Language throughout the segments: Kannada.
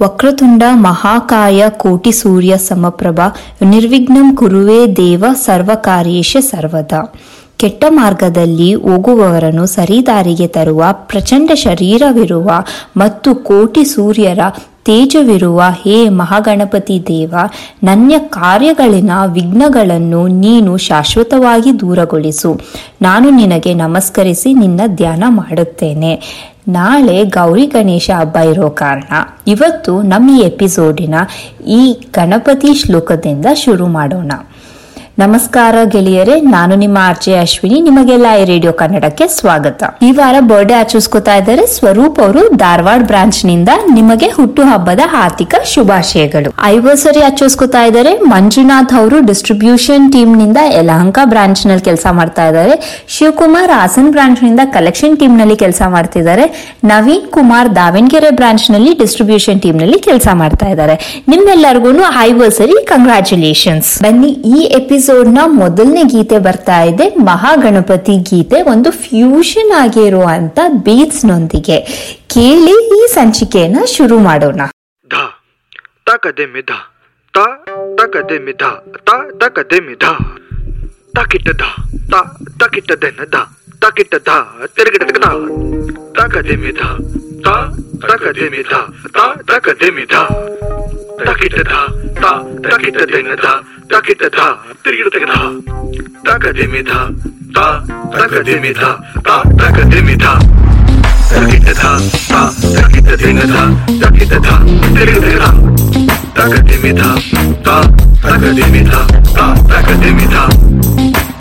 ವಕ್ರತುಂಡ ಮಹಾಕಾಯ ಕೋಟಿ ಸೂರ್ಯ ಸಮಪ್ರಭ ನಿರ್ವಿಘ್ನಂ ಕುರುವೇ ದೇವ ಸರ್ವಕಾರ್ಯೇಶ ಸರ್ವದ. ಕೆಟ್ಟ ಮಾರ್ಗದಲ್ಲಿ ಹೋಗುವವರನ್ನು ಸರಿದಾರಿಗೆ ತರುವ ಪ್ರಚಂಡ ಶರೀರವಿರುವ ಮತ್ತು ಕೋಟಿ ಸೂರ್ಯರ ತೇಜವಿರುವ ಹೇ ಮಹಾಗಣಪತಿ ದೇವ ನನ್ನ ಕಾರ್ಯಗಳಿನ ವಿಘ್ನಗಳನ್ನು ನೀನು ಶಾಶ್ವತವಾಗಿ ದೂರಗೊಳಿಸು. ನಾನು ನಿನಗೆ ನಮಸ್ಕರಿಸಿ ನಿನ್ನ ಧ್ಯಾನ ಮಾಡುತ್ತೇನೆ. ನಾಳೆ ಗೌರಿ ಗಣೇಶ ಹಬ್ಬ ಇರೋ ಕಾರಣ. ಇವತ್ತು ನಮ್ಮ ಎಪಿಸೋಡಿನ ಈ ಗಣಪತಿ ಶ್ಲೋಕದಿಂದ ಶುರು ಮಾಡೋಣ. ನಮಸ್ಕಾರ ಗೆಳೆಯರೇ, ನಾನು ನಿಮ್ಮ ಆರ್ಜೆ ಅಶ್ವಿನಿ ನಿಮಗೆಲ್ಲ ಈ ರೇಡಿಯೋ ಕನ್ನಡಕ್ಕೆ ಸ್ವಾಗತ. ಈ ವಾರ ಬರ್ಡೇ ಆಚರಿಸ್ಕೊತಾ ಇದ್ದಾರೆ ಸ್ವರೂಪ್ ಅವರು ಧಾರವಾಡ ಬ್ರಾಂಚ್ನಿಂದ ನಿಮಗೆ ಹುಟ್ಟು ಹಬ್ಬದ ಆರ್ಥಿಕ ಶುಭಾಶಯಗಳು. ಐವರ್ಸರಿ ಆಚರಿಸ್ಕೊತಾ ಇದ್ದಾರೆ. ಮಂಜುನಾಥ್ ಅವರು ಡಿಸ್ಟ್ರಿಬ್ಯೂಷನ್ ಟೀಮ್ನಿಂದ ಯಲಹಂಕ ಬ್ರಾಂಚ್ನಲ್ಲಿ ಕೆಲಸ ಮಾಡ್ತಾ ಇದ್ದಾರೆ. ಶಿವಕುಮಾರ್ ಹಾಸನ್ ಬ್ರಾಂಚ್ನಿಂದ ಕಲೆಕ್ಷನ್ ಟೀಮ್ನಲ್ಲಿ ಕೆಲಸ ಮಾಡ್ತಿದ್ದಾರೆ ನವೀನ್ ಕುಮಾರ್ ದಾವಣಗೆರೆ ಬ್ರಾಂಚ್ನಲ್ಲಿ ಡಿಸ್ಟ್ರಿಬ್ಯೂಷನ್ ಟೀಮ್ನಲ್ಲಿ ಕೆಲಸ ಮಾಡ್ತಾ ಇದ್ದಾರೆ. ನಿಮ್ಮೆಲ್ಲರಿಗೂ ಐವರ್ಸರಿ ಕಂಗ್ರಾಚುಲೇಷನ್ಸ್ ಬನ್ನಿ ಈ ನ ಮೊದಲನೇ ಗೀತೆ ಬರ್ತಾ ಇದೆ. ಮಹಾಗಣಪತಿ ಗೀತೆ ಒಂದು ಫ್ಯೂಷನ್ ಆಗಿರುವಂತ ಬೀಟ್ಸ್ ನೊಂದಿಗೆ ಕೇಳಿ ಈ ಸಂಚಿಕೆಯನ್ನ ಶುರು ಮಾಡೋಣ. ಧ ताकित था तीर्थ था ताकत में था, ता ताकत में था, ता ताकत में था। ताकित था, ता ताकित दिन था ताकित था तीर्थ था ताकत में था, ता ताकत में था, ता ताकत में था।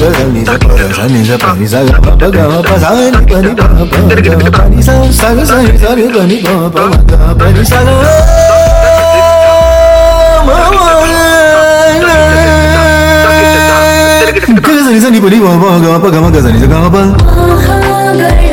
Bagamisa, Pagamisa, Panisa, Pagama, Pasani, Pani, Pagama, Panisa, Saga, Sani, Sani, Pani, Pagama, Panisa, Gaza, Nisa, Nipani, Pagama, Pagama, Gaza, Nisa, Pagama, Pagama,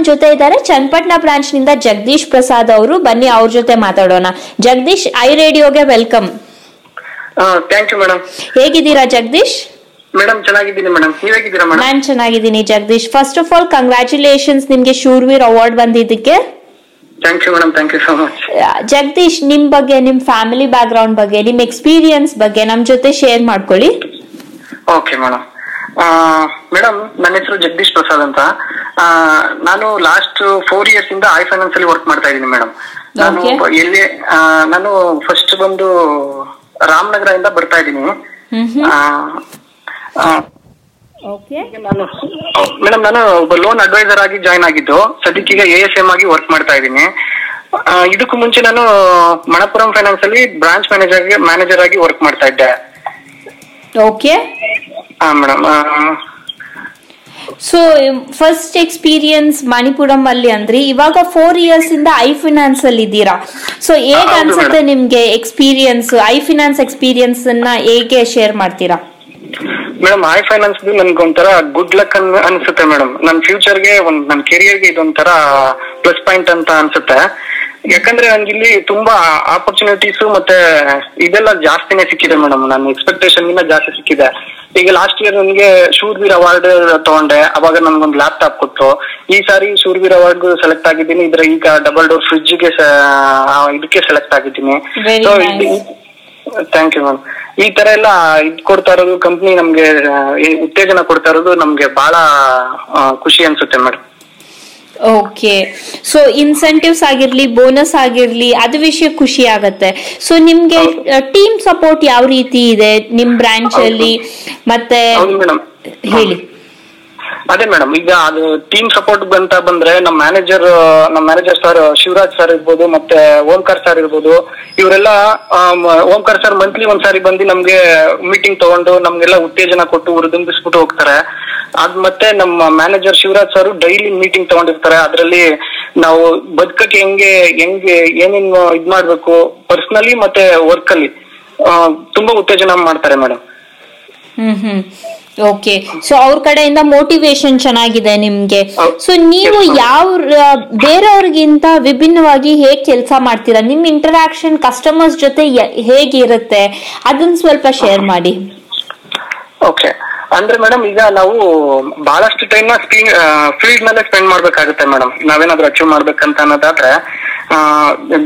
ನಮ್ ಜೊತೆ ಇದ್ದಾರೆ. ಚನ್ನಪಟ್ಟಣ ಬ್ರಾಂಚ್ನಿಂದ ಜಗದೀಶ್ ಪ್ರಸಾದ್ ಅವರು. ಬನ್ನಿ ಅವ್ರ ಜೊತೆ ಮಾತಾಡೋಣ. ಜಗದೀಶ್ ಐ ರೇಡಿಯೋಗೆ ವೆಲ್ಕಮ್. ಥ್ಯಾಂಕ್ ಯು ಮೇಡಮ್ ಹೇಗಿದ್ದೀರಾ ಜಗದೀಶ್? ಮೇಡಮ್ ಚೆನ್ನಾಗಿದ್ದೀನಿ ಮೇಡಮ್ ನೀವ್ ಹೇಗಿದ್ದೀರಾ ಮೇಡಮ್ ನಾನ್ ಚೆನ್ನಾಗಿದ್ದೀನಿ Jagadish. First of all congratulations ನಿಮ್ಗೆ ಶೂರ್ವೀರ್ ಅವಾರ್ಡ್ ಬಂದಿದ್ದಕ್ಕೆ. Thank you madam thank you so much Jagadish ನಿಮ್ ಬಗ್ಗೆ ನಿಮ್ ಫ್ಯಾಮಿಲಿ ಬ್ಯಾಕ್ ಗ್ರೌಂಡ್ ಬಗ್ಗೆ ನಿಮ್ ಎಕ್ಸ್ಪೀರಿಯನ್ಸ್ ಬಗ್ಗೆ ನಮ್ ಜೊತೆ ಶೇರ್ ಮಾಡ್ಕೊಳ್ಳಿ. ಓಕೆ ಮೇಡಮ್ ಮೇಡಮ್ ನನ್ನ ಹೆಸರು ಜಗದೀಶ್ ಪ್ರಸಾದ್ ಅಂತ. ನಾನು ಲಾಸ್ಟ್ ಫೋರ್ ಇಯರ್ಸ್ ಇಂದ ಐ ಫೈನಾನ್ಸ್ ಅಲ್ಲಿ ವರ್ಕ್ ಮಾಡ್ತಾ ಇದ್ದೀನಿ ಮೇಡಮ್ ನಾನು. ಎಲ್ಲಿ ನಾನು ಫಸ್ಟ್ ಬಂದು ರಾಮನಗರ ಇಂದ ಬರ್ತಾ ಇದ್ದೀನಿ. ಮೇಡಮ್ ನಾನು ಒಬ್ಬ ಲೋನ್ ಅಡ್ವೈಸರ್ ಆಗಿ ಜಾಯ್ನ್ ಆಗಿದ್ದು ಸದ್ಯಕ್ಕೀಗ ಎ ಎಸ್ ಎಂ ಆಗಿ ವರ್ಕ್ ಮಾಡ್ತಾ ಇದ್ದೀನಿ. ಇದಕ್ಕೂ ಮುಂಚೆ ನಾನು ಮಣಪುರಂ ಫೈನಾನ್ಸ್ ಅಲ್ಲಿ ಬ್ರಾಂಚ್ ಮ್ಯಾನೇಜರ್ ಮ್ಯಾನೇಜರ್ ಆಗಿ ವರ್ಕ್ ಮಾಡ್ತಾ ಇದ್ದೆ. Okay madam so first experience Manappuram ಅಲ್ಲಿ ಅಂದ್ರಿ ಇವಾಗ ಫೋರ್ ಇಯರ್ಸ್ ಇಂದ ಐ ಫಿನಾನ್ಸ್ ಅಲ್ಲಿ ಇದ್ದೀರಾ? ಸೊ ಹೇಗ್ ಅನ್ಸುತ್ತೆ. ನಿಮ್ಗೆ ಎಕ್ಸ್ಪೀರಿಯನ್ಸ್ ಐ ಫಿನಾನ್ಸ್ ಎಕ್ಸ್ಪೀರಿಯನ್ಸ್ ಅನ್ನ ಹೇಗೆ ಶೇರ್ ಮಾಡ್ತೀರಾ? ಮೇಡಮ್ ಐ ಫೈನಾನ್ಸ್ ನನ್ಗೆ ಒಂಥರ ಗುಡ್ ಲಕ್ ಅನ್ ಅನ್ಸುತ್ತೆ ಮೇಡಮ್ ನನ್ನ ಫ್ಯೂಚರ್ಗೆ ಒಂದ್ ನನ್ನ ಕೆರಿಯರ್ಗೆ ಇದೊಂಥರ ಪ್ಲಸ್ ಪಾಯಿಂಟ್ ಅಂತ ಅನ್ಸುತ್ತೆ. ಯಾಕಂದ್ರೆ ನನ್ಗೆ ಇಲ್ಲಿ ತುಂಬಾ ಆಪರ್ಚುನಿಟೀಸ್ ಮತ್ತೆ ಇದೆಲ್ಲ ಜಾಸ್ತಿನೇ ಸಿಕ್ಕಿದೆ ಮೇಡಮ್ ನನ್ನ ಎಕ್ಸ್ಪೆಕ್ಟೇಷನ್ ಗಿಂತ ಜಾಸ್ತಿ ಸಿಕ್ಕಿದೆ. ಈಗ ಲಾಸ್ಟ್ ಇಯರ್ ನನಗೆ ಶೂರ್ವೀರ್ ಅವಾರ್ಡ್ ತಗೊಂಡೆ. ಅವಾಗ ನನ್ಗೊಂದು ಲ್ಯಾಪ್ಟಾಪ್ ಕೊಟ್ಟು ಈ ಸಾರಿ ಶೂರ್ವೀರ್ ಅವಾರ್ಡ್ ಸೆಲೆಕ್ಟ್ ಆಗಿದ್ದೀನಿ. ಇದ್ರ ಈಗ ಡಬಲ್ ಡೋರ್ ಫ್ರಿಡ್ಜ್ಗೆ ಇದಕ್ಕೆ ಸೆಲೆಕ್ಟ್ ಆಗಿದ್ದೀನಿ. ಸೊ ಥ್ಯಾಂಕ್ ಯು ಮ್ಯಾಮ್ ಈ ತರ ಎಲ್ಲ ಇದ್ ಕೊಡ್ತಾ ಇರೋದು ಕಂಪ್ನಿ ನಮ್ಗೆ ಉತ್ತೇಜನ ಕೊಡ್ತಾ ಇರೋದು ನಮ್ಗೆ ಬಹಳ ಖುಷಿ ಅನ್ಸುತ್ತೆ ಮೇಡಮ್ ಓಕೆ ಸೊ ಇನ್ಸೆಂಟಿವ್ಸ್ ಆಗಿರ್ಲಿ ಬೋನಸ್ ಆಗಿರ್ಲಿ ಅದು ವಿಷಯ ಖುಷಿ ಆಗತ್ತೆ. ಸೊ ನಿಮ್ಗೆ ಟೀಮ್ ಸಪೋರ್ಟ್ ಯಾವ ರೀತಿ ಇದೆ ನಿಮ್ ಬ್ರಾಂಚ್ ಅಲ್ಲಿ? ಮತ್ತೆ ಹೇಳಿ. ಅದೇ ಮೇಡಮ್ ಈಗ ಅದು ಟೀಮ್ ಸಪೋರ್ಟ್ ಅಂತ ಬಂದ್ರೆ ನಮ್ಮ ಮ್ಯಾನೇಜರ್ ನಮ್ಮ ಮ್ಯಾನೇಜರ್ ಸರ್ ಶಿವರಾಜ್ ಸರ್ ಇರ್ಬೋದು, ಮತ್ತೆ ಓಂಕಾರ್ ಸರ್ ಇರ್ಬೋದು, ಇವರೆಲ್ಲ ಓಂಕಾರ್ ಸರ್ ಮಂತ್ಲಿ ಒಂದ್ಸಾರಿ ಬಂದು ನಮ್ಗೆ ಮೀಟಿಂಗ್ ತಗೊಂಡು ನಮ್ಗೆಲ್ಲ ಉತ್ತೇಜನ ಕೊಟ್ಟು ಹುರಿದುಂಬಿಸ್ಬಿಟ್ಟು ಹೋಗ್ತಾರೆ. ಅದ್ ಮತ್ತೆ ನಮ್ಮ manager Shivaraj sir daily meeting ತಗೊಂಡಿರ್ತಾರೆ. ಅದ್ರಲ್ಲಿ ನಾವು ಬದುಕಕ್ಕೆ ಹೆಂಗೆ ಹೆಂಗೆ, ಏನೇನು ಇದ್ ಮಾಡ್ಬೇಕು ಪರ್ಸನಲಿ ಮತ್ತೆ ವರ್ಕ್ ಅಲ್ಲಿ ತುಂಬಾ ಉತ್ತೇಜನ ಮಾಡ್ತಾರೆ madam hmm hmm. Okay so ಅವ್ರ ಕಡೆಯಿಂದ ಮೋಟಿವೇಶನ್ ಚೆನ್ನಾಗಿದೆ ನಿಮ್ಗೆ. ಸೊ ನೀವು ಯಾವ ಬೇರೆಯವ್ರಿಗಿಂತ ವಿಭಿನ್ನವಾಗಿ ಹೇಗ್ ಕೆಲಸ ಮಾಡ್ತೀರಾ? ನಿಮ್ ಇಂಟರಾಕ್ಷನ್ ಕಸ್ಟಮರ್ಸ್ ಜೊತೆ ಹೇಗಿರುತ್ತೆ? ಅದನ್ನ ಸ್ವಲ್ಪ ಶೇರ್ ಮಾಡಿ. ಓಕೆ ಅಂದ್ರೆ ಮೇಡಮ್ ಈಗ ನಾವು ಬಹಳಷ್ಟು ಟೈಮ್ನ ಫೀಲ್ಡ್ ಮೇಲೆ ಸ್ಪೆಂಡ್ ಮಾಡ್ಬೇಕಾಗುತ್ತೆ ಮೇಡಮ್ ನಾವೇನಾದ್ರು ಅಚೀವ್ ಮಾಡ್ಬೇಕಂತ ಅನ್ನೋದಾದ್ರೆ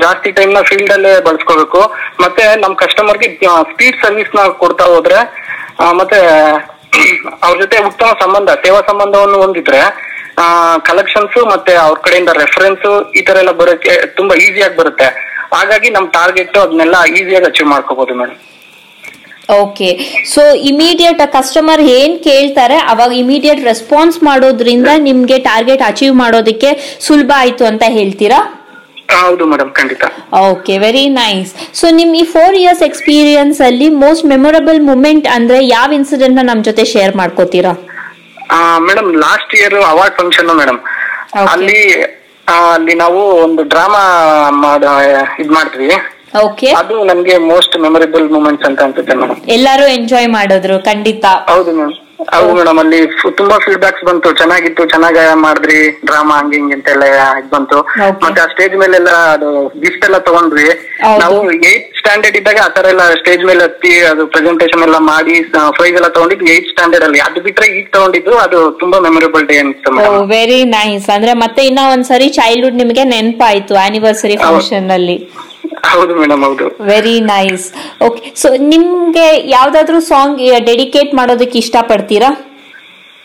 ಜಾಸ್ತಿ ಟೈಮ್ನ ಫೀಲ್ಡ್ ಅಲ್ಲೇ ಬಳಸ್ಕೋಬೇಕು. ಮತ್ತೆ ನಮ್ ಕಸ್ಟಮರ್ಗೆ ಸ್ಪೀಡ್ ಸರ್ವಿಸ್ನ ಕೊಡ್ತಾ ಹೋದ್ರೆ ಮತ್ತೆ ಅವ್ರ ಜೊತೆ ಉತ್ತಮ ಸಂಬಂಧ, ಸೇವಾ ಸಂಬಂಧವನ್ನು ಹೊಂದಿದ್ರೆ ಕಲೆಕ್ಷನ್ಸ್ ಮತ್ತೆ ಅವ್ರ ಕಡೆಯಿಂದ ರೆಫರೆನ್ಸ್ ಈ ತರ ಎಲ್ಲ ಬರೋಕೆ ತುಂಬಾ ಈಸಿಯಾಗಿ ಬರುತ್ತೆ. ಹಾಗಾಗಿ ನಮ್ ಟಾರ್ಗೆಟ್ ಅದನ್ನೆಲ್ಲ ಈಸಿಯಾಗಿ ಅಚೀವ್ ಮಾಡ್ಕೋಬಹುದು madam okay so immediate customer ಏನ್ ಕೇಳ್ತಾರೆ, ಅವಾಗ ಇಮಿಡಿಯೇಟ್ ರೆಸ್ಪಾನ್ಸ್ ಮಾಡೋದ್ರಿಂದ ನಿಮ್ಗೆ ಟಾರ್ಗೆಟ್ ಅಚೀವ್ ಮಾಡೋದಕ್ಕೆ ಸುಲಭ ಆಯ್ತು ಅಂತ ಹೇಳ್ತೀರಾ? ಹೌದು ಮೇಡಮ್ ಖಂಡಿತ. ಓಕೆ ವೆರಿ ನೈಸ್ ಸೊ ನಿಮ್ ಈ ಫೋರ್ ಇಯರ್ಸ್ ಎಕ್ಸ್ಪೀರಿಯನ್ಸ್ ಅಲ್ಲಿ ಮೋಸ್ಟ್ ಮೆಮೊರಬಲ್ ಮೂಮೆಂಟ್ ಅಂದ್ರೆ ಯಾವ ಇನ್ಸಿಡೆಂಟ್ನ ನಮ್ ಜೊತೆ share ಮಾಡ್ಕೋತೀರಾ? Madam last year award function madam ಅಲ್ಲಿ ಅಲ್ಲಿ ನಾವು ಒಂದು ಡ್ರಾಮಾ ಮಾಡ ಇದ್ ಮಾಡ್ತೀವಿ ಓಕೆ ಅದು ನಮಗೆ ಮೋಸ್ಟ್ ಮೆಮೊರೇಬಲ್ ಮೂಮೆಂಟ್ಸ್ ಅಂತ ಅನ್ಸುತ್ತೆ ಮೇಡಮ್ ಎಲ್ಲರೂ ಎಂಜಾಯ್ ಮಾಡಿದ್ರು ಖಂಡಿತ. ಹೌದು ಮ್ಯಾಮ್ ಹೌದು ಮೇಡಮ್ ಅಲ್ಲಿ ತುಂಬಾ ಫೀಡ್ಬ್ಯಾಕ್ಸ್ ಬಂತು. ಚೆನ್ನಾಗಿತ್ತು ಚೆನ್ನಾಗ ಮಾಡಿದ್ರಿ. ಡ್ರಾಮಾ ಹಂಗೆ ಹಿಂಗೆ ಅಂತೆಲ್ಲ ಇದ್ ಬಂತು. ಮತ್ತೆ ಆ ಸ್ಟೇಜ್ ಮೇಲೆಲ್ಲ ಅದು ಗಿಫ್ಟ್ ಎಲ್ಲ ತಗೊಂಡ್ವಿ. ನಾವು ಏಟ್ ಸ್ಟ್ಯಾಂಡರ್ಡ್ ಇದ್ದಾಗ ಆ ತರ ಎಲ್ಲ ಸ್ಟೇಜ್ ಮೇಲೆ ಹತ್ತಿ ಅದು ಪ್ರೆಸೆಂಟೇಶನ್ ಎಲ್ಲ ಮಾಡಿ ಪ್ರೈಸ್ ಎಲ್ಲ ತಗೊಂಡಿದ್ವಿ ಏಟ್ ಸ್ಟ್ಯಾಂಡರ್ಡ್ ಅಲ್ಲಿ. ಅದು ಬಿಟ್ರೆ ಈಗ ತಗೊಂಡಿದ್ದು ಅದು ತುಂಬಾ ಮೆಮೊರೇಬಲ್ ಡೇ ಅನ್ಸುತ್ತೆ ಓ ವೆರಿ ನೈಸ್ ಅಂದ್ರೆ ಮತ್ತೆ ಇನ್ನ ಒಂದ್ಸರಿ ಚೈಲ್ಡ್ಹುಡ್ ನಿಮಗೆ ನೆನಪಾಯ್ತು ಆನಿವರ್ಸರಿ. ಫಂಕ್ಷನ್ ಅಲ್ಲಿ. ಹೌದು ಮೇಡಮ್ ಹೌದು. ವೆರಿ ನೈಸ್ ಓಕೆ ಸೊ ನಿಮ್ಗೆ ಯಾವ್ದಾದ್ರು ಸಾಂಗ್ ಡೆಡಿಕೇಟ್ ಮಾಡೋದಕ್ಕೆ ಇಷ್ಟ ಪಡ್ತೀರಾ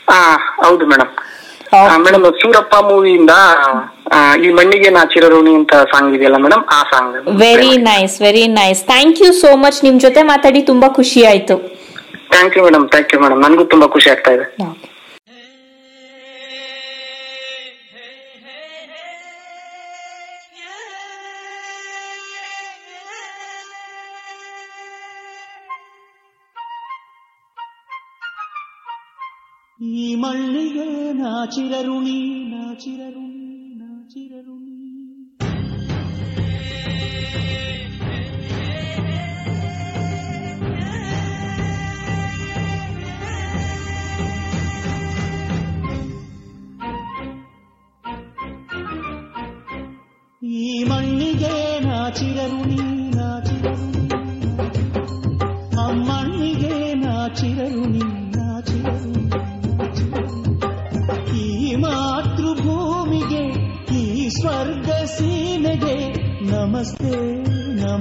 ಹಾ ಹೌದು ಮೇಡಮ್ ಮೇಡಮ್ ಸೂರಪ್ಪ ಮೂವಿಯಿಂದ ಈ ಮಣ್ಣಿಗೆ ನಾಚಿರೋ ಋಣಿ ಅಂತ ಸಾಂಗ್ ಇದೆಯಲ್ಲ ಮೇಡಮ್ ಆ song very nice very nice thank you so much ನಿಮ್ ಜೊತೆ ಮಾತಾಡಿ ತುಂಬಾ ಖುಷಿ ಆಯ್ತು. Thank you madam thank you madam ನನಗೂ ತುಂಬಾ ಖುಷಿ ಆಗ್ತಾ ಇದೆ. ಮಣ್ಣಿಗೆ ನಾಚಿರರುಣಿ ನಾಚಿರರುಣಿ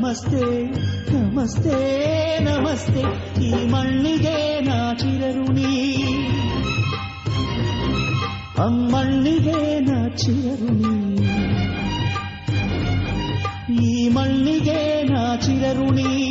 ನಮಸ್ತೆ ನಮಸ್ತೆ ನಮಸ್ತೆ ಈ ಮಣ್ಣಿಗೆ ನಾಚಿರರುಣಿ ಅಮ್ಮಣ್ಣಿಗೆ ನಾಚಿರರುಣಿ ಈ ಮಣ್ಣಿಗೆ ನಾಚಿರರುಣಿ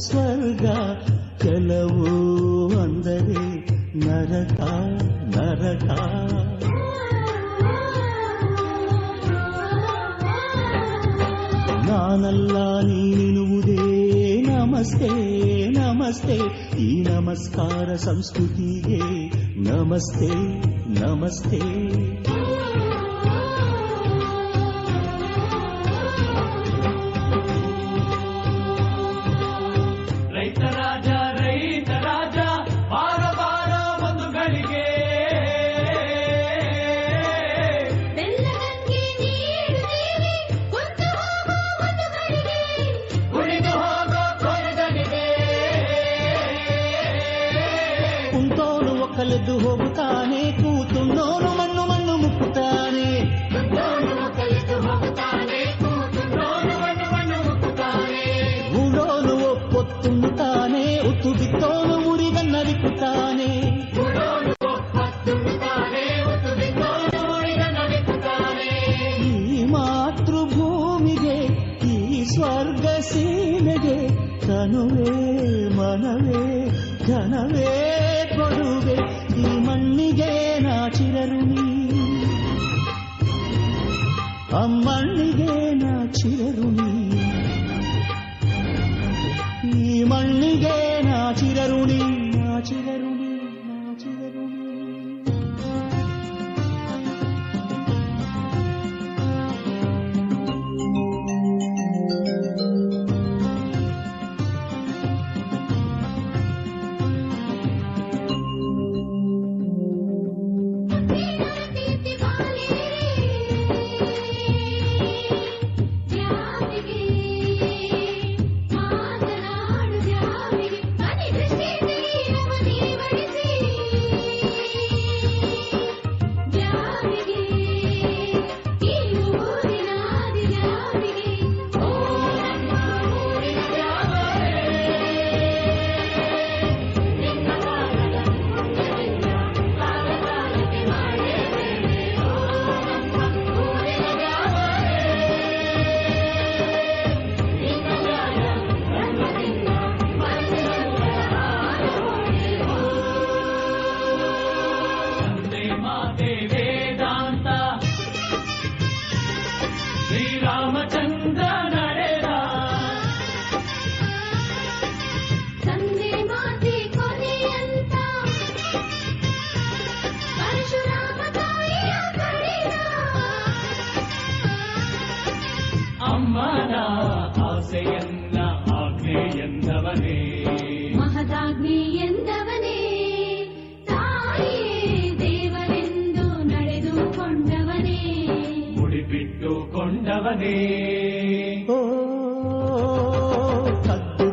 ಸ್ವರ್ಗ ಕೆಲವು ಅಂದರೆ ನರಕ ನರಕ. ನಾನಲ್ಲ ನೀನುವುದೇ ನಮಸ್ತೆ ನಮಸ್ತೆ. ಈ ನಮಸ್ಕಾರ ಸಂಸ್ಕೃತಿಗೆ ನಮಸ್ತೆ ನಮಸ್ತೆ.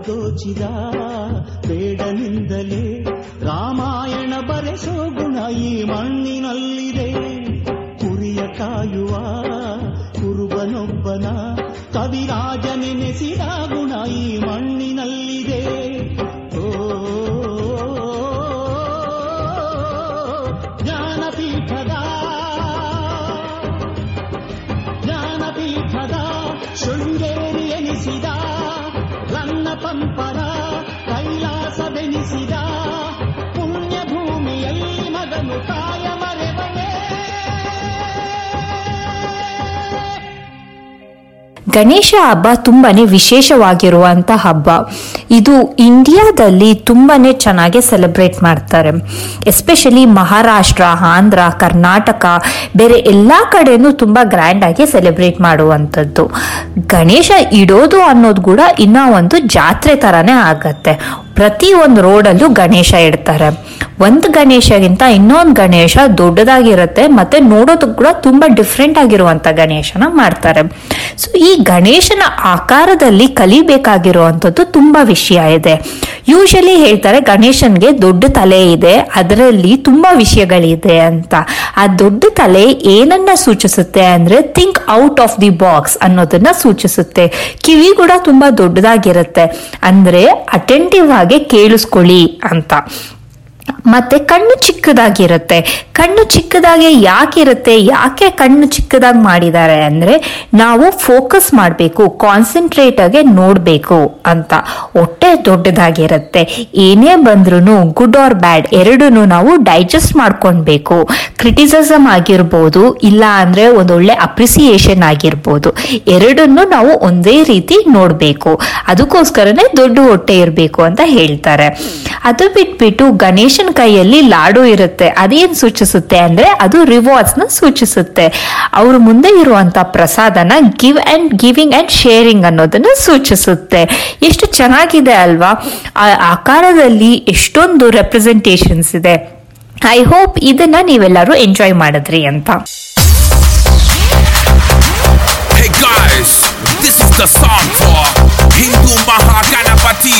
ದೋಚಿದ ಬೇಡನಿಂದಲೇ ರಾಮಾಯಣ ಬರೆಸೋ ಗುಣ ಈ ಮಣ್ಣಿನಲ್ಲಿದೆ. ಕುರಿಯ ಕಾಯುವ ಕುರುಬನೊಬ್ಬನ ಕವಿರಾಜನೆನೆಸಿ ಗಣೇಶ ಹಬ್ಬ ತುಂಬಾನೇ ವಿಶೇಷವಾಗಿರುವಂತ ಹಬ್ಬ. ಇದು ಇಂಡಿಯಾದಲ್ಲಿ ತುಂಬಾನೇ ಚೆನ್ನಾಗಿ ಸೆಲೆಬ್ರೇಟ್ ಮಾಡ್ತಾರೆ. ಎಸ್ಪೆಷಲಿ ಮಹಾರಾಷ್ಟ್ರ, ಆಂಧ್ರ, ಕರ್ನಾಟಕ, ಬೇರೆ ಎಲ್ಲಾ ಕಡೆನೂ ತುಂಬಾ ಗ್ರ್ಯಾಂಡ್ ಆಗಿ ಸೆಲೆಬ್ರೇಟ್ ಮಾಡುವಂಥದ್ದು. ಗಣೇಶ ಇಡೋದು ಅನ್ನೋದು ಕೂಡ ಇನ್ನ ಒಂದು ಜಾತ್ರೆ ಥರನೇ ಆಗತ್ತೆ. ಪ್ರತಿ ಒಂದು ರೋಡಲ್ಲೂ ಗಣೇಶ ಇಡ್ತಾರೆ. ಒಂದು ಗಣೇಶಗಿಂತ ಇನ್ನೊಂದು ಗಣೇಶ ದೊಡ್ಡದಾಗಿರುತ್ತೆ, ಮತ್ತೆ ನೋಡೋದಕ್ಕೆ ಕೂಡ ತುಂಬಾ ಡಿಫ್ರೆಂಟ್ ಆಗಿರುವಂತ ಗಣೇಶನ ಮಾಡ್ತಾರೆ. ಸೊ ಈ ಗಣೇಶನ ಆಕಾರದಲ್ಲಿ ಕಲಿಬೇಕಾಗಿರುವಂಥದ್ದು ತುಂಬಾ ವಿಷಯ ಇದೆ. ಯೂಶಲಿ ಹೇಳ್ತಾರೆ ಗಣೇಶನ್ಗೆ ದೊಡ್ಡ ತಲೆ ಇದೆ, ಅದರಲ್ಲಿ ತುಂಬಾ ವಿಷಯಗಳಿದೆ ಅಂತ. ಆ ದೊಡ್ಡ ತಲೆ ಏನನ್ನ ಸೂಚಿಸುತ್ತೆ ಅಂದ್ರೆ think out of the box ಅನ್ನೋದನ್ನ ಸೂಚಿಸುತ್ತೆ. ಕಿವಿ ಕೂಡ ತುಂಬಾ ದೊಡ್ಡದಾಗಿರುತ್ತೆ. ಅಂದ್ರೆ ಅಟೆಂಟಿವ್ ಕೇಳಿಸ್ಕೊಳ್ಳಿ ಅಂತ. ಮತ್ತೆ ಕಣ್ಣು ಚಿಕ್ಕದಾಗಿರುತ್ತೆ. ಕಣ್ಣು ಚಿಕ್ಕದಾಗೆ ಯಾಕಿರುತ್ತೆ? ಯಾಕೆ ಕಣ್ಣು ಚಿಕ್ಕದಾಗಿ ಮಾಡಿದ್ದಾರೆ ಅಂದ್ರೆ ನಾವು ಫೋಕಸ್ ಮಾಡಬೇಕು ಕಾನ್ಸಂಟ್ರೇಟ್ ಆಗಿ ನೋಡಬೇಕು ಅಂತ. ಹೊಟ್ಟೆ ದೊಡ್ಡದಾಗಿರುತ್ತೆ. ಏನೇ ಬಂದ್ರೂ ಗುಡ್ ಆರ್ ಬ್ಯಾಡ್ ಎರಡನ್ನೂ ನಾವು ಡೈಜೆಸ್ಟ್ ಮಾಡ್ಕೊಳ್ಬೇಕು. ಕ್ರಿಟಿಸಿಸಮ್ ಆಗಿರ್ಬೋದು, ಇಲ್ಲ ಅಂದ್ರೆ ಒಂದೊಳ್ಳೆ ಅಪ್ರಿಸಿಯೇಷನ್ ಆಗಿರ್ಬೋದು. ಎರಡನ್ನು ನಾವು ಒಂದೇ ರೀತಿ ನೋಡಬೇಕು. ಅದಕ್ಕೋಸ್ಕರನೇ ದೊಡ್ಡ ಹೊಟ್ಟೆ ಇರಬೇಕು ಅಂತ ಹೇಳ್ತಾರೆ. ಅದು ಬಿಟ್ಬಿಟ್ಟು ಗಣೇಶನ ಕೈಯಲ್ಲಿ ಲಾಡು ಇರುತ್ತೆ. ಅದೇನ್ ಸೂಚಿಸುತ್ತೆ ಅಂದ್ರೆ ಅದು ರಿವಾರ್ಡ್ಸ್ನ ಸೂಚಿಸುತ್ತೆ. ಅವ್ರ ಮುಂದೆ ಇರುವಂತ ಪ್ರಸಾದನ give and giving and sharing ಅನ್ನೋದನ್ನ ಸೂಚಿಸುತ್ತೆ. ಎಷ್ಟು ಚೆನ್ನಾಗಿದೆ ಅಲ್ವಾ? ಆ ಆಕಾರದಲ್ಲಿ ಎಷ್ಟೊಂದು ರೆಪ್ರೆಸೆಂಟೇಷನ್ಸ್ ಇದೆ. ಐ ಹೋಪ್ ಇದನ್ನ ನೀವೆಲ್ಲರೂ ಎಂಜಾಯ್ ಮಾಡಿದ್ರಿ ಅಂತ. This is the song for Hindu Mahaganapati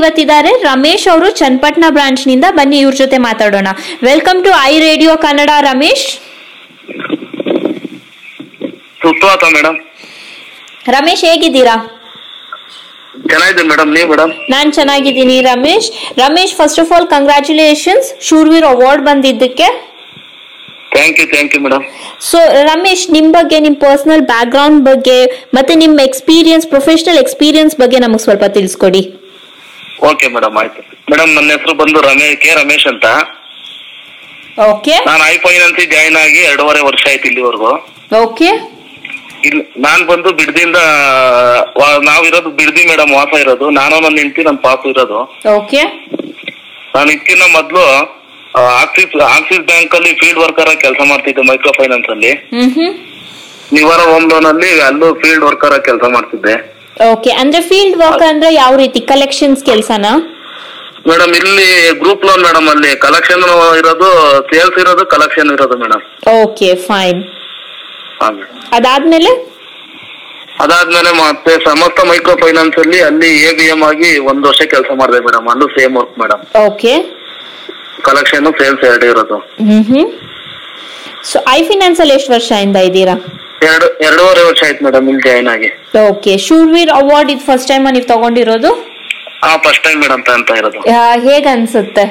ಇವತ್ತಿದ್ದಾರೆ Ramesh ಅವರು ಚನ್ನಪಟ್ಟಣ ಬ್ರಾಂಚ್ನಿಂದ ಬನ್ನಿ ಇವ್ರ ಜೊತೆ ಮಾತಾಡೋಣ. Welcome to I radio Kannada Ramesh. Madam Ramesh ಹೇಗಿದ್ದೀರಾ? ಚೆನ್ನಾಗಿದೆ ಮೇಡಮ್ ನೀವು ಮೇಡಮ್ ನಾನ್ ಚೆನ್ನಾಗಿದ್ದೀನಿ Ramesh. Ramesh first of all congratulations Shoorveer award ಬಂದಿದ್ದಕ್ಕೆ. Thank you thank you madam so Ramesh ನಿಮ್ಮ ಬಗ್ಗೆ ನಿಮ್ಮ ಪರ್ಸನಲ್ ಬ್ಯಾಕ್ ಗ್ರೌಂಡ್ ಬಗ್ಗೆ ಮತ್ತೆ ನಿಮ್ ಎಕ್ಸ್ಪೀರಿಯನ್ಸ್ ಪ್ರೊಫೆಷನಲ್ ಎಕ್ಸ್ಪೀರಿಯನ್ಸ್ ಬಗ್ಗೆ ನಮಗೆ ಸ್ವಲ್ಪ ತಿಳಿಸ್ಕೊಡಿ. ಓಕೆ ಮೇಡಮ್ ಆಯ್ತು. ಮೇಡಮ್ ನನ್ನ ಹೆಸರು ಬಂದು ರಮೇಶ್ ಕೆ ರಮೇಶ್ ಅಂತ. ಓಕೆ ನಾನು ಐ ಫೈನಾನ್ಸ್ ಜಾಯ್ನ್ ಆಗಿ ಎರಡೂವರೆ ವರ್ಷ ಆಯ್ತು ಇಲ್ಲಿವರೆಗೂ. ಓಕೆ ಇಲ್ಲಿ ನಾನ್ ಬಂದು ಬಿಡ್ದಿಂದ ವಾ- ಇರೋದು ಬಿಡ್ದಿ ಮೇಡಮ್ ವಾಸ ಇರೋದು. ನಾನು ನನ್ನ ಹೆಂಡತಿ ನನ್ನ ಪಾಪು ಇರೋದು. ಓಕೆ ನಾನು ಇದಕ್ಕಿಂತ ಮೊದಲು ಆಕ್ಸಿಸ್ ಆಕ್ಸಿಸ್ ಬ್ಯಾಂಕ್ ಅಲ್ಲಿ ಫೀಲ್ಡ್ ವರ್ಕರ್ ಆಗಿ ಕೆಲಸ ಮಾಡ್ತಿದ್ದೆ ಮೈಕ್ರೋ ಫೈನಾನ್ಸ್ ಅಲ್ಲಿ. ನಿವಾರ ಹೋಮ್. ಲೋನ್ ಅಲ್ಲಿ ಅಲ್ಲೂ ಫೀಲ್ಡ್ ವರ್ಕರ್ ಆಗಿ ಕೆಲಸ ಮಾಡ್ತಿದ್ದೆ. ಓಕೆ ಅಂದ್ರೆ ಫೀಲ್ಡ್ ವರ್ಕ್ ಅಂದ್ರೆ ಯಾವ ರೀತಿ? ಕಲೆಕ್ಷನ್ಸ್ ಕೆಲಸನಾ? ಮೇಡಮ್ ಇಲ್ಲಿ ಗ್ರೂಪ್ ಲೋನ್ ಮೇಡಮ್ ಅಲ್ಲಿ ಕಲೆಕ್ಷನ್ ಇರೋದು ಸೇಲ್ಸ್ ಇರೋದು ಕಲೆಕ್ಷನ್ ಇರೋದು ಮೇಡಮ್. ಓಕೆ ಫೈನ್ ಅದಾದ್ಮೇಲೆ? ಅದಾದ್ಮೇಲೆ ಮತ್ತೆ ಸಮಸ್ತ ಮೈಕ್ರೋ ಫೈನಾನ್ಸ್ ಅಲ್ಲಿ ಅಲ್ಲಿ ಎ ಬಿ ಎಂ ಆಗಿ ಒಂದು ವರ್ಷ ಕೆಲಸ ಮಾಡಿದೆ ಮೇಡಮ್ ಅಲ್ಲೂ same work madam. Okay collection sales ಎರಡು ಇರೋದು. Hmm hmm. So I finance ಅಲ್ಲಿ ಎಷ್ಟು ವರ್ಷದಿಂದ ಇದ್ದೀರಾ? ಎರಡು ಎರಡೂವರೆ ವರ್ಷ ಆಯ್ತು ಮೇಡಮ್ ಇಲ್ಲಿ ಜಾಯ್ನ್ ಆಗಿ. ಓಕೆ ಶೂರ್ವೀರ್ ಅವಾರ್ಡ್ ಇದು ಫಸ್ಟ್ ಟೈಮ್ ನೀವು ತಗೊಂಡಿರೋದು? ಆ ಫಸ್ಟ್ ಟೈಮ್ ಮೇಡಮ್ ಅಂತ ಇರೋದು. ಹೇಗ್ ಅನ್ಸುತ್ತೆ?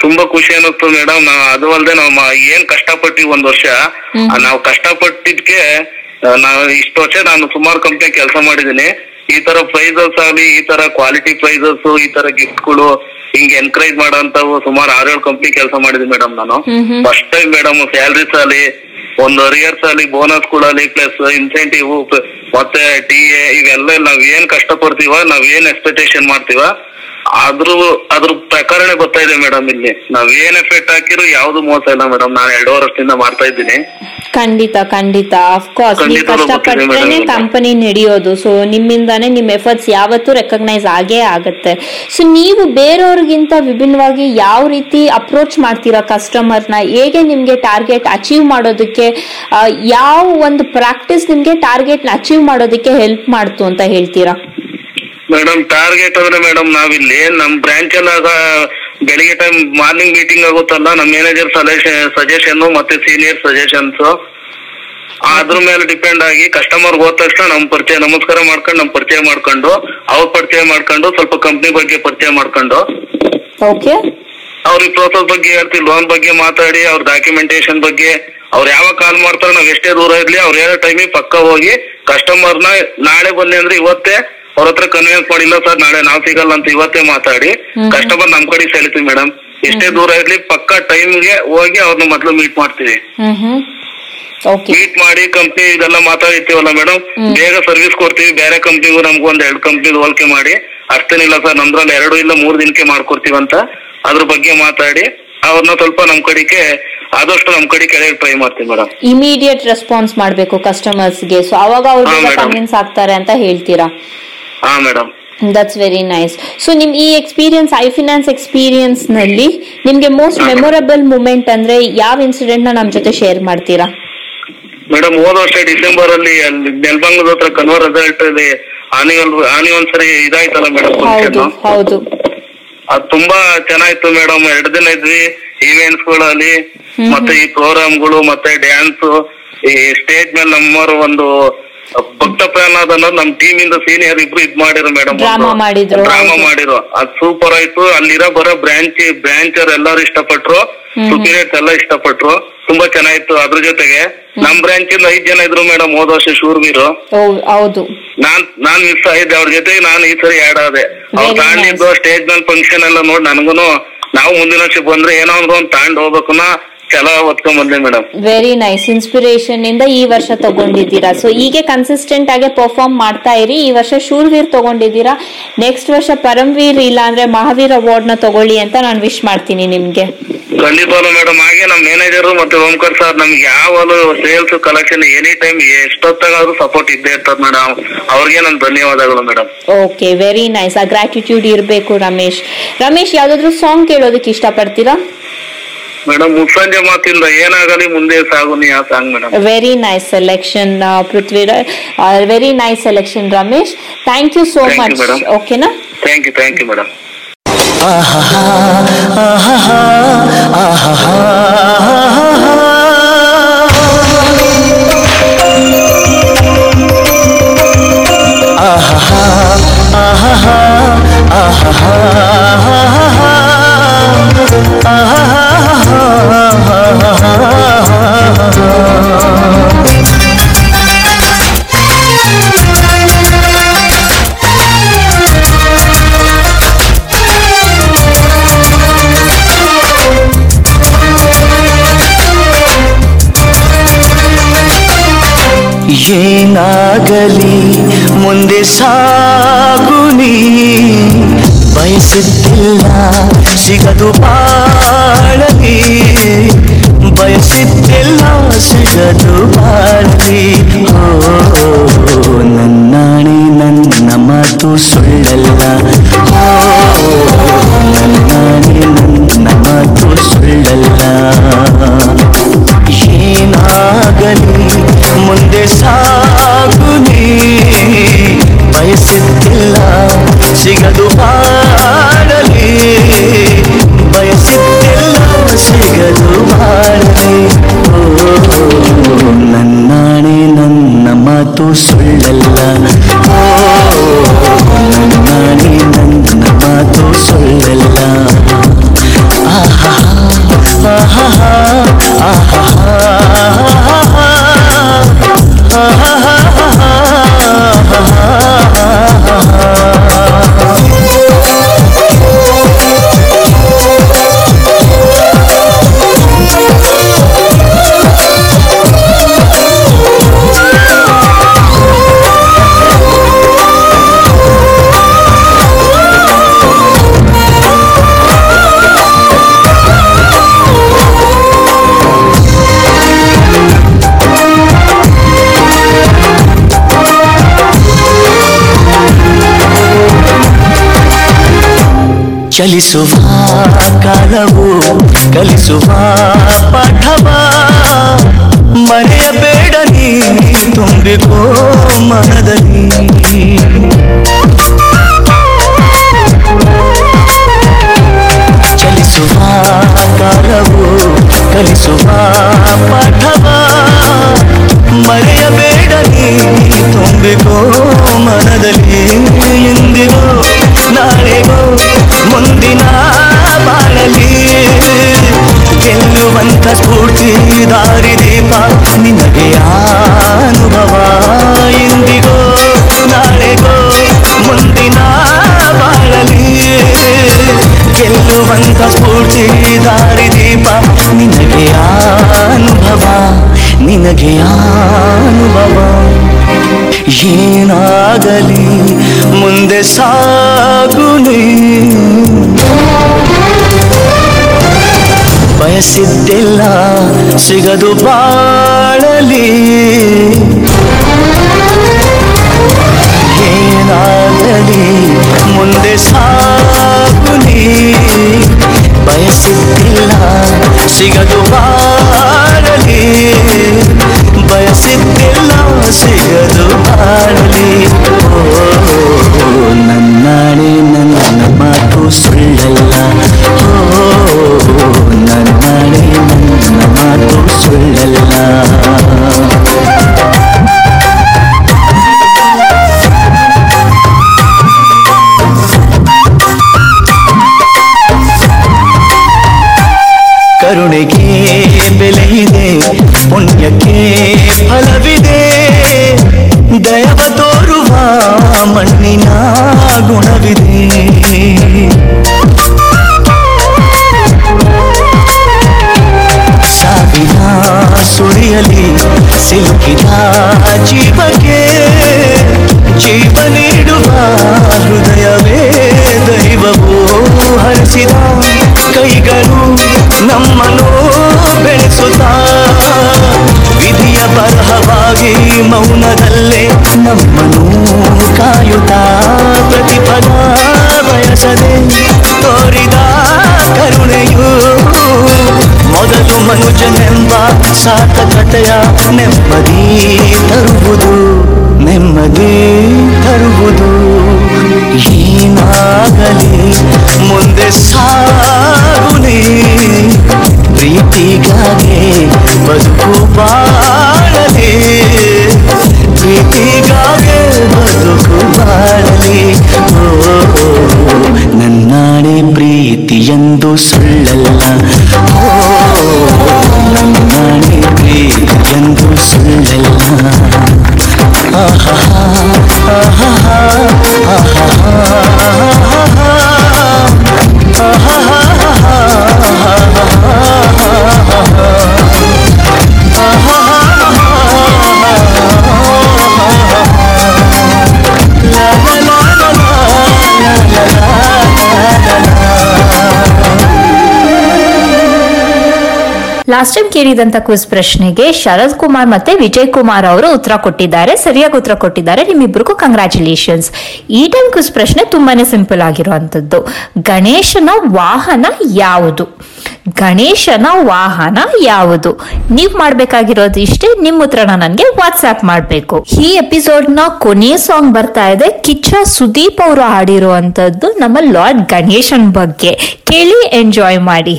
ತುಂಬಾ ಖುಷಿ ಅನ್ನಿಸ್ತು ಮೇಡಮ್ ನಾ ಅದು ಅಲ್ದೆ ನಾವು ಏನ್ ಕಷ್ಟಪಟ್ಟಿವಿ ಒಂದ್ ವರ್ಷ ಹ್ಮ್. ಆ, ನಾವು ಕಷ್ಟಪಟ್ಟಿದ್ಕೆ ಆ, ನಾವು ಇಷ್ಟು ವರ್ಷ ನಾನು ಸುಮಾರು ಕಂಪ್ನಿ ಕೆಲಸ ಮಾಡಿದೀನಿ ಈ ತರ ಪ್ರೈಸಸ್ ಆಗ್ಲಿ ಈ ತರ ಕ್ವಾಲಿಟಿ ಪ್ರೈಸಸ್ ಈ ತರ ಗಿಫ್ಟ್ಗಳು ಹಿಂಗ್ ಎನ್ಕರೇಜ್ ಮಾಡೋಂತವು ಸುಮಾರು ಆರೇಳು ಕಂಪ್ನಿ ಕೆಲಸ ಮಾಡಿದೀನಿ ಮೇಡಮ್ ನಾನು. Hmm hmm. First time madam salaries ಅಲ್ಲಿ ಒಂದು ಅರಿಯರ್ಸ್ ಅಲ್ಲಿ ಬೋನಸ್ ಅಲ್ಲಿ ಪ್ಲಸ್ ಇನ್ಸೆಂಟಿವ್ ಮತ್ತೆ ಟಿ ಎ ಇವೆಲ್ಲ ನಾವ್ ಏನ್ ಕಷ್ಟ ಪಡ್ತೀವ ನಾವ್ ಏನ್ ಎಕ್ಸ್ಪೆಕ್ಟೇಷನ್ ಮಾಡ್ತೀವ ಅದ್ರ ಅದ್ರ ಪ್ರಕರಣ ಬರ್ತಾ ಇದೆ ಮೇಡಮ್ ಇಲ್ಲಿ. ನಾವ್ ಏನ್ ಎಫೆಕ್ಟ್ ಹಾಕಿರು ಯಾವ್ದು ಮೋಸ ಇಲ್ಲ ಮೇಡಮ್ ನಾನು ಎರಡು ವರ್ಷದಿಂದ ಮಾಡ್ತಾ ಇದ್ದೀನಿ. ಖಂಡಿತ ಖಂಡಿತ. ಅಫ್ಕೋರ್ಸ್ ನೀವು madam. ಕಂಪನಿ ನಡೆಯೋದು. ಸೊ ನಿಮ್ಮಿಂದಾನೇ ನಿಮ್ಮ ಎಫರ್ಟ್ಸ್ ಯಾವತ್ತೂ ರೆಕಗ್ನೈಸ್ ಆಗೇ ಆಗುತ್ತೆ. ಸೊ ನೀವು ಬೇರೆಯವ್ರಿಗಿಂತ ವಿಭಿನ್ನವಾಗಿ ಯಾವ ರೀತಿ ಅಪ್ರೋಚ್ ಮಾಡ್ತೀರಾ ಕಸ್ಟಮರ್ನ ಹೇಗೆ ನಿಮ್ಗೆ ಟಾರ್ಗೆಟ್ ಅಚೀವ್ ಮಾಡೋದಕ್ಕೆ ಯಾವ ಒಂದು ಪ್ರಾಕ್ಟೀಸ್ ನಿಮ್ಗೆ ನ ಅಚೀವ್ ಮಾಡೋದಕ್ಕೆ ಹೆಲ್ಪ್ ಮಾಡ್ತು ಅಂತ ಹೇಳ್ತೀರಾ? ಮೇಡಮ್ ಟಾರ್ಗೆಟ್ ಅಂದ್ರೆ ಮೇಡಮ್ ನಾವಿಲ್ಲಿ ನಮ್ ಬ್ರಾಂಚ್ ಎಲ್ಲ ಬೆಳಿಗ್ಗೆ ಟೈಮ್ ಮಾರ್ನಿಂಗ್ ಮೀಟಿಂಗ್ ಆಗುತ್ತಲ್ಲ ನಮ್ ಮ್ಯಾನೇಜರ್ ಸಜೆಷನ್ ಸಜೆಷನ್ ಮತ್ತೆ ಸೀನಿಯರ್ ಸಜೆಷನ್ಸ್ ಅದ್ರ ಮೇಲೆ ಡಿಪೆಂಡ್ ಆಗಿ ಕಸ್ಟಮರ್ ಹೋದ ತಕ್ಷಣ ನಮ್ ಪರಿಚಯ ನಮಸ್ಕಾರ ಮಾಡ್ಕೊಂಡು ನಮ್ ಪರಿಚಯ ಮಾಡ್ಕೊಂಡು ಅವ್ರ ಪರಿಚಯ ಮಾಡ್ಕೊಂಡು ಸ್ವಲ್ಪ ಕಂಪ್ನಿ ಬಗ್ಗೆ ಪರಿಚಯ ಮಾಡ್ಕೊಂಡು. ಓಕೆ ಅವ್ರಿಗೆ ಪ್ರೋಸೆಸ್ ಬಗ್ಗೆ ಹೇಳ್ತೀವಿ ಲೋನ್ ಬಗ್ಗೆ ಮಾತಾಡಿ ಅವ್ರ ಡಾಕ್ಯುಮೆಂಟೇಶನ್ ಬಗ್ಗೆ. ಅವ್ರು ಯಾವಾಗ ಕಾಲ್ ಮಾಡ್ತಾರೋ ನಾವ್ ಎಷ್ಟೇ ದೂರ ಇರ್ಲಿ ಅವ್ರು ಹೇಳೋ ಟೈಮಿಗೆ ಪಕ್ಕ ಹೋಗಿ ಕಸ್ಟಮರ್ನ ನಾಳೆ ಬನ್ನಿ ಅಂದ್ರೆ ಇವತ್ತೇ ಅವ್ರ ಹತ್ರ ಕನ್ವಿನ್ಸ್ ಮಾಡಿಲ್ಲ ಸರ್ ನಾಳೆ ನಾವ್ ಸಿಗಲ್ಲ ಅಂತ ಇವತ್ತೇ ಮಾತಾಡಿ. ಕಸ್ಟಮರ್ ನಮ್ ಕಡೆ ಸೆಳಿತೀವಿ ಮೇಡಮ್. ಎಷ್ಟೇ ದೂರ ಇರ್ಲಿ ಪಕ್ಕ ಟೈಮ್ಗೆ ಹೋಗಿ ಅವ್ರನ್ನ ಮೊದ್ಲು ಮೀಟ್ ಮಾಡ್ತೀವಿ. ಮೀಟ್ ಮಾಡಿ ಕಂಪ್ನಿ ಇದೆಲ್ಲ ಮಾತಾಡಿರ್ತೀವಲ್ಲ ಮೇಡಮ್. ಬೇಗ ಸರ್ವಿಸ್ ಕೊಡ್ತೀವಿ ಬೇರೆ ಕಂಪ್ನಿಗೂ ನಮ್ಗೂ ಒಂದ್ ಎರಡು ಕಂಪ್ನಿ ಹೋಲಿಕೆ ಮಾಡಿ ಅಷ್ಟೇನಿಲ್ಲ ಸರ್ ನಮ್ದ್ರಲ್ಲಿ ಎರಡು ಇಲ್ಲ ಮೂರ್ ದಿನಕ್ಕೆ ಮಾಡ್ಕೊಡ್ತೀವಿ ಅಂತ ಅದ್ರ ಬಗ್ಗೆ ಮಾತಾಡಿ ಅವ್ರನ್ನ ಸ್ವಲ್ಪ ನಮ್ ಕಡೆಗೆ ಆದಷ್ಟು ನಮ್ ಕಡೆ ಕೆಳಗೆ ಟ್ರೈ ಮಾಡ್ತೀವಿ ಮೇಡಮ್. ಇಮಿಡಿಯೇಟ್ ರೆಸ್ಪಾನ್ಸ್ ಮಾಡಬೇಕು ಕಸ್ಟಮರ್ಸ್ಗೆ ಸೊ ಅವಾಗ ಅವ್ರಿಗೆ ಕನ್ವಿನ್ಸ್ ಆಗ್ತಾರೆ ಅಂತ ಹೇಳ್ತೀರಾ? ಹಾ madam that's very nice so ನಿಮ್ ಈ ಎಕ್ಸ್ಪೀರಿಯನ್ಸ್ ಐ ಫಿನಾನ್ಸ್ ಎಕ್ಸ್ಪೀರಿಯನ್ಸ್ನಲ್ಲಿ ನಿಮ್ಗೆ ಮೋಸ್ಟ್ ಮೆಮೊರಬಲ್ ಮೂಮೆಂಟ್ ಅಂದ್ರೆ ಯಾವ ಇನ್ಸಿಡೆಂಟ್ನ ನಮ್ ಜೊತೆ ಶೇರ್ ಮಾಡ್ತೀರಾ? ಮೇಡಮ್ ಹೋದ ವರ್ಷ ಡಿಸೆಂಬರ್ ಅಲ್ಲಿ ನೆಲ್ಬಂಗ್ಲದ ಹತ್ರ ಕನ್ವರ್ ರೆಸಲ್ಟ್ ಅಲ್ಲಿ ಆನಿವಲ್ ಒಂದ್ಸರಿ ಇದಾಯ್ತಲ್ಲ ಮೇಡಮ್ ಹೌದು ಅದ್ ಹೌದು. ಅದು ತುಂಬಾ ಚೆನ್ನಾಗಿತ್ತು ಮೇಡಮ್ ಎರಡು ದಿನ ಇದ್ವಿ ಈವೆಂಟ್ಸ್ಗಳಲ್ಲಿ. ಮತ್ತೆ ಈ ಪ್ರೋಗ್ರಾಮ್ಗಳು ಮತ್ತೆ ಡ್ಯಾನ್ಸ್ ಈ ಸ್ಟೇಜ್ ಮೇಲೆ ನಮ್ಮವರು ಒಂದು ಭಕ್ತ ಫ್ಯಾನ್ ಅನ್ನೋದು ನಮ್ ಟೀಮ್ ಇಂದ ಸೀನಿಯರ್ ಇಬ್ರು ಇದ್ ಮಾಡಿರೋ ಮೇಡಮ್ ಡ್ರಾಮಾ ಮಾಡಿದ್ರು, ಡ್ರಾಮಾ. ಮಾಡಿರೋ. ಅದ್ ಸೂಪರ್ ಆಯ್ತು. ಅಲ್ಲಿರೋ ಬರೋ ಬ್ರಾಂಚ್ ಬ್ರಾಂಚರ್ ಎಲ್ಲರೂ ಇಷ್ಟಪಟ್ರು. ಸುಪೀರಿಯರ್ಸ್ ಎಲ್ಲ ಇಷ್ಟಪಟ್ರು. ತುಂಬಾ ಚೆನ್ನಾಗಿತ್ತು ಅದ್ರ ಜೊತೆಗೆ. ನಮ್ ಬ್ರಾಂಚ್ ಇಂದ ಐದ್ ಜನ ಇದ್ರು ಮೇಡಮ್ ಹೋದ ವರ್ಷ ಶೂರ್ವೀರು. ಹೌದು. ನಾನ್ ನಾನ್ ಮಿಸ್ ಆಗಿದ್ದೆ. ಅವ್ರ ಜೊತೆ ನಾನು ಈ ಸರಿ ಆಡ್ ಆದೆ. ಅವ್ರು ತಾಂಡಿದ್ದು ಸ್ಟೇಜ್ನಲ್ಲಿ ಫಂಕ್ಷನ್ ಎಲ್ಲ ನೋಡಿ ನನಗೂನು ನಾವು ಮುಂದಿನ ವರ್ಷ ಬಂದ್ರೆ ಏನೋ ಒಂದ್ ತಾಂಡ್ ಹೋಗ್ಬೇಕನ್ನ ವೆರಿ ನೈಸ್ ಇನ್ಸ್ಪಿರೇಷನ್ ಇಂದ ಈ ವರ್ಷ ತಗೊಂಡಿದ್ದೀರಾ? ಸೊ ಹೀಗೆ ಕನ್ಸಿಸ್ಟೆಂಟ್ ಆಗಿ ಪರ್ಫಾರ್ಮ್ ಮಾಡ್ತಾ ಇರಿ. ಈ ವರ್ಷ ಶೂರ್ವೀರ್ ತಗೊಂಡಿದ್ದೀರಾ? ನೆಕ್ಸ್ಟ್ ವರ್ಷ ಪರಮ್ವೀರ್ ಇಲ್ಲ ಅಂದ್ರೆ ಮಹಾವೀರ್ ಅವಾರ್ಡ್ನ ತಗೊಳ್ಳಿ ಅಂತ ನಾನು ವಿಶ್ ಮಾಡ್ತೀನಿ ನಿಮ್ಗೆ. ಖಂಡಿತವಾಗ್ಲು ಮೇಡಮ್ ಹಾಗೆ ನಮ್ ಮ್ಯಾನೇಜರ್ ಮತ್ತೆ ಓಂಕರ್ ಸರ್ ನಮ್ಗೆ ಯಾವಾಗಲೂ ಸೇಲ್ಸ್ ಕಲೆಕ್ಷನ್ ಎನಿ ಟೈಮ್ ಎಷ್ಟೊತ್ತಾಗಾದ್ರೂ ಸಪೋರ್ಟ್ ಇದ್ದೇ ಇರ್ತದ ಮೇಡಮ್ ಅವ್ರಿಗೆ ನನ್ ಧನ್ಯವಾದಗಳು ಮೇಡಮ್ ಓಕೆ ವೆರಿ ನೈಸ್ ಆ ಗ್ರಾಟಿಟ್ಯೂಡ್ ಇರಬೇಕು ರಮೇಶ್. ರಮೇಶ್ ಯಾವ್ದಾದ್ರು ಸಾಂಗ್ ಕೇಳೋದಕ್ಕೆ ಇಷ್ಟಪಡ್ತೀರಾ? ಮೇಡಮ್ ಮುಸ್ಸಂಜೆ ಮಾತಿಂದ ಏನಾಗಲಿ ಮುಂದೆ ಸಾಗು ನೀ ಆ song madam very nice selection Prithviraj very nice selection Ramesh thank you so Thank you, much madam. ಓಕೆನಾ thank you thank you madam ಏನಾಗಲಿ ಮುಂದೆ ಸಾಗುನಿ ಬಯಸುತ್ತಿಲ್ಲ ಸಿಗದು हा हा आहा ಚಲಿಸುವ ಕಾಲವು ಕಲಿಸುವ ಪಾಠವ ಮರೆಯಬೇಡ ನೀ ತುಂಬಿಕೋ ಮನದಲ್ಲಿ ಚಲಿಸುವ ಕಾಲವು ಕಲಿಸುವ ಪಾಠವ ಮರೆಯಬೇಡ ನೀ ತುಂಬಿಕೋ ಮನದಲ್ಲಿ ಸ್ಫೂರ್ತಿ ದಾರಿ ದೀಪ ನಿನಗೆ ಅನುಭವ. ಇಂದಿಗೋ ನಾಳೆಗೋ ಮುಂದಿನ ಬಾಳಲಿ. ಗೆಲ್ಲುವಂತ ಪೂರ್ತಿ ದಾರಿ ದೀಪ ನಿನಗೆ ಅನುಭವ. ನಿನಗೆ ಅನುಭವ. ಏನಾಗಲಿ ಮುಂದೆ ಸಾಗುನಿ ಬಯಸಿದ್ದಿಲ್ಲ ಸಿಗದು ಬಾಳಲಿ. ಏನಾಗಲಿ, ಮುಂದೆ ಸಾಗುಲಿ ಬಯಸಿದ್ದಿಲ್ಲ, ಸಿಗದು ಬಾಳಲಿ. ಬಯಸಿದ್ದಿಲ್ಲ, ಸಿಗದು ಬಾಳಲಿ. ಓ ನನ್ನಾಣೆ ನನ್ನ ಮಾತು ಸುಳ್ಳಲ್ಲ. ಓ ನನ್ನಾಣೆ ನನ್ನ ಮಾತು ಸುಳ್ಳಲ್ಲ ಆಗಲಿ ಮುಂದೆ ಸಾ ಲಾಸ್ಟ್ ಟೈಮ್ ಕೇಳಿದಂತ ಕ್ವಿಸ್ ಪ್ರಶ್ನೆಗೆ ಶರದ್ ಕುಮಾರ್ ಮತ್ತೆ ವಿಜಯ್ ಕುಮಾರ್ ಅವರು ಉತ್ತರ ಕೊಟ್ಟಿದ್ದಾರೆ, ಸರಿಯಾಗಿ ಉತ್ತರ ಕೊಟ್ಟಿದ್ದಾರೆ. ನಿಮ್ಮಿಬ್ಬರಿಗೂ ಕಂಗ್ರಾಚುಲೇಷನ್ಸ್ ಈ ಟೈಮ್ ಕ್ವಿಸ್ ಪ್ರಶ್ನೆ ತುಂಬಾನೇ ಸಿಂಪಲ್ ಆಗಿರುವಂತದ್ದು. ಗಣೇಶನ ವಾಹನ ಯಾವುದು? ಗಣೇಶನ ವಾಹನ ಯಾವುದು? ನೀವ್ ಮಾಡ್ಬೇಕಾಗಿರೋದು ಇಷ್ಟೇ ನಿಮ್ ಉತ್ತರನ ನನಗೆ ವಾಟ್ಸ್ಆಪ್ ಮಾಡ್ಬೇಕು. ಈ ಎಪಿಸೋಡ್ನ ಕೊನೆಯ ಸಾಂಗ್ ಬರ್ತಾ ಇದೆ. ಕಿಚ್ಚ ಸುದೀಪ್ ಅವರು ಹಾಡಿರುವಂತದ್ದು ನಮ್ಮ ಲಾರ್ಡ್ ಗಣೇಶನ್ ಬಗ್ಗೆ. ಕೇಳಿ ಎಂಜಾಯ್ ಮಾಡಿ.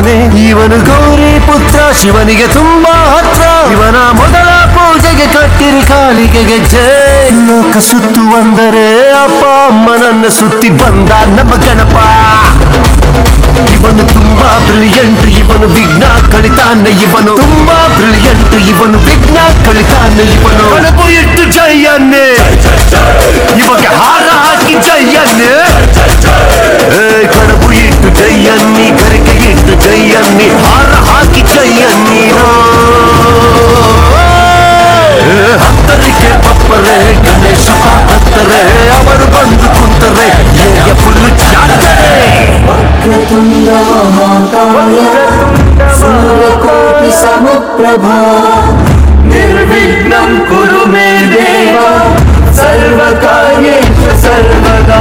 ಇರ್ತಾನೆ ಇವನು ಗೌರಿ ಪುತ್ರ ಶಿವನಿಗೆ ತುಂಬಾ ಹತ್ರ. ಇವನ ಮೊದಲ ಪೂಜೆಗೆ ಕಟ್ಟಿರಿ ಕಾಲಿಗೆ ಗೆಜ್ಜೆ ಲೋಕ ಸುತ್ತು ಅಂದರೆ ಅಪ್ಪ ಅಮ್ಮನನ್ನ ಸುತ್ತಿ ಬಂದ ನಮ್ಮ ಗಣಪ. ಇವನು ತುಂಬಾ ಬ್ರಿಲಿಯಂಟ್ ಇವನು ವಿಘ್ನ ಕಳಿತಾನೆ ಇವನು. ತುಂಬಾ ಬ್ರಿಲಿಯಂಟ್ ಇವನು ವಿಘ್ನ ಕಳಿತಾನೆ ಇವನು. ಕಣಬು ಇಟ್ಟು ಜಯನ್ನೇ. ಇವಾಗ ಹಾರ ಹಾಕಿ ಜಯನ್ನೇ. ಏ, ಕಣಬು ಇಟ್ಟು ಜಯನ್ನಿ. ಕರಿಕೆ రద్దు చెయ్యన్ని హార హాకి చెయ్యన్ని అందరికే పప్పరే గణేష అత్తరే అవరు బందుకుంటరే ఎప్పుడు సూర్యకోటి సముప్రభా. నిర్విఘ్నం కురు మే దేవా. సర్వకార్యేషు సర్వదా.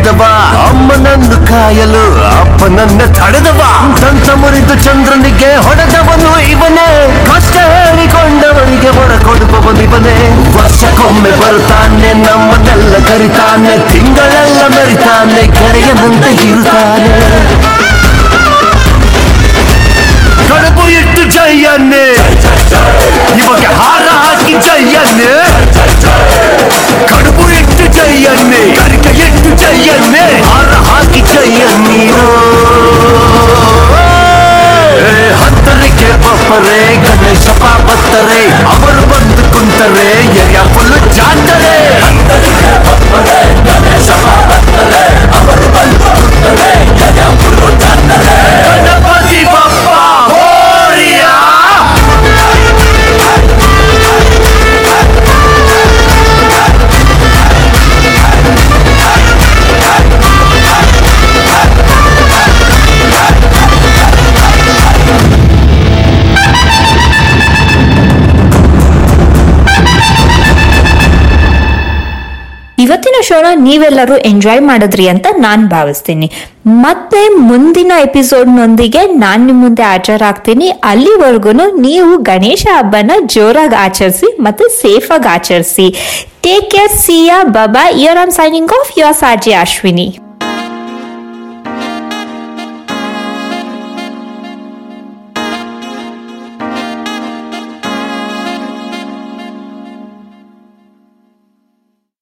ಹಿಡಿದವ ಅಮ್ಮನನ್ನು ಕಾಯಲು ಅಪ್ಪನನ್ನ ತಡೆದವ? ದಂತ ಮುರಿದು ಚಂದ್ರನಿಗೆ ಹೊಡೆದವನು ಇವನೇ. ಕಷ್ಟ ಹೇಳಿಕೊಂಡವನಿಗೆ ಹೊರ ಕೊಡುವವನು ಇವನೇ. ವರ್ಷಕ್ಕೊಮ್ಮೆ ಬರ್ತಾನೆ ನಮ್ಮನ್ನೆಲ್ಲ ಕರಿತಾನೆ, ತಿಂಗಳೆಲ್ಲ ಮೆರಿತಾನೆ ಕೆರೆಯದಂತೆ ಇರುತ್ತಾನೆ. ಕಡುಬು ಇಟ್ಟು ಜೈಯನ್ನೇ. ಇವಾಗ చెయ్యండి కడుపు ఎట్టు చెయ్యండి కరిక ఎట్టు చెయ్యండి హాకి చెయ్యండి ಹತ್ತರಿಗೆ ಪಾಪರೆ ಗಣೇಶ ಪಾಪತ್ತರೆ ಅವರು ಬಂದುಕೊಂಡರೆ ಎರಿಯ ಫುಲ್ಲು ಜಾತರೆ ಶೋನ ನೀವೆಲ್ಲರೂ ಎಂಜಾಯ್ ಮಾಡಿದ್ರಿ ಅಂತ ನಾನು ಭಾವಿಸ್ತೀನಿ. ಮತ್ತೆ ಮುಂದಿನ ಎಪಿಸೋಡ್ನೊಂದಿಗೆ ನಾನು ನಿಮ್ಮ ಮುಂದೆ ಹಾಜರಾಗ್ತೀನಿ. ಅಲ್ಲಿವರೆಗೂ ನೀವು ಗಣೇಶ ಹಬ್ಬನ ಜೋರಾಗಿ ಆಚರಿಸಿ ಮತ್ತು ಸೇಫಾಗಿ ಆಚರಿಸಿ. Take care see ya Baba here am signing off your Saji Ashwini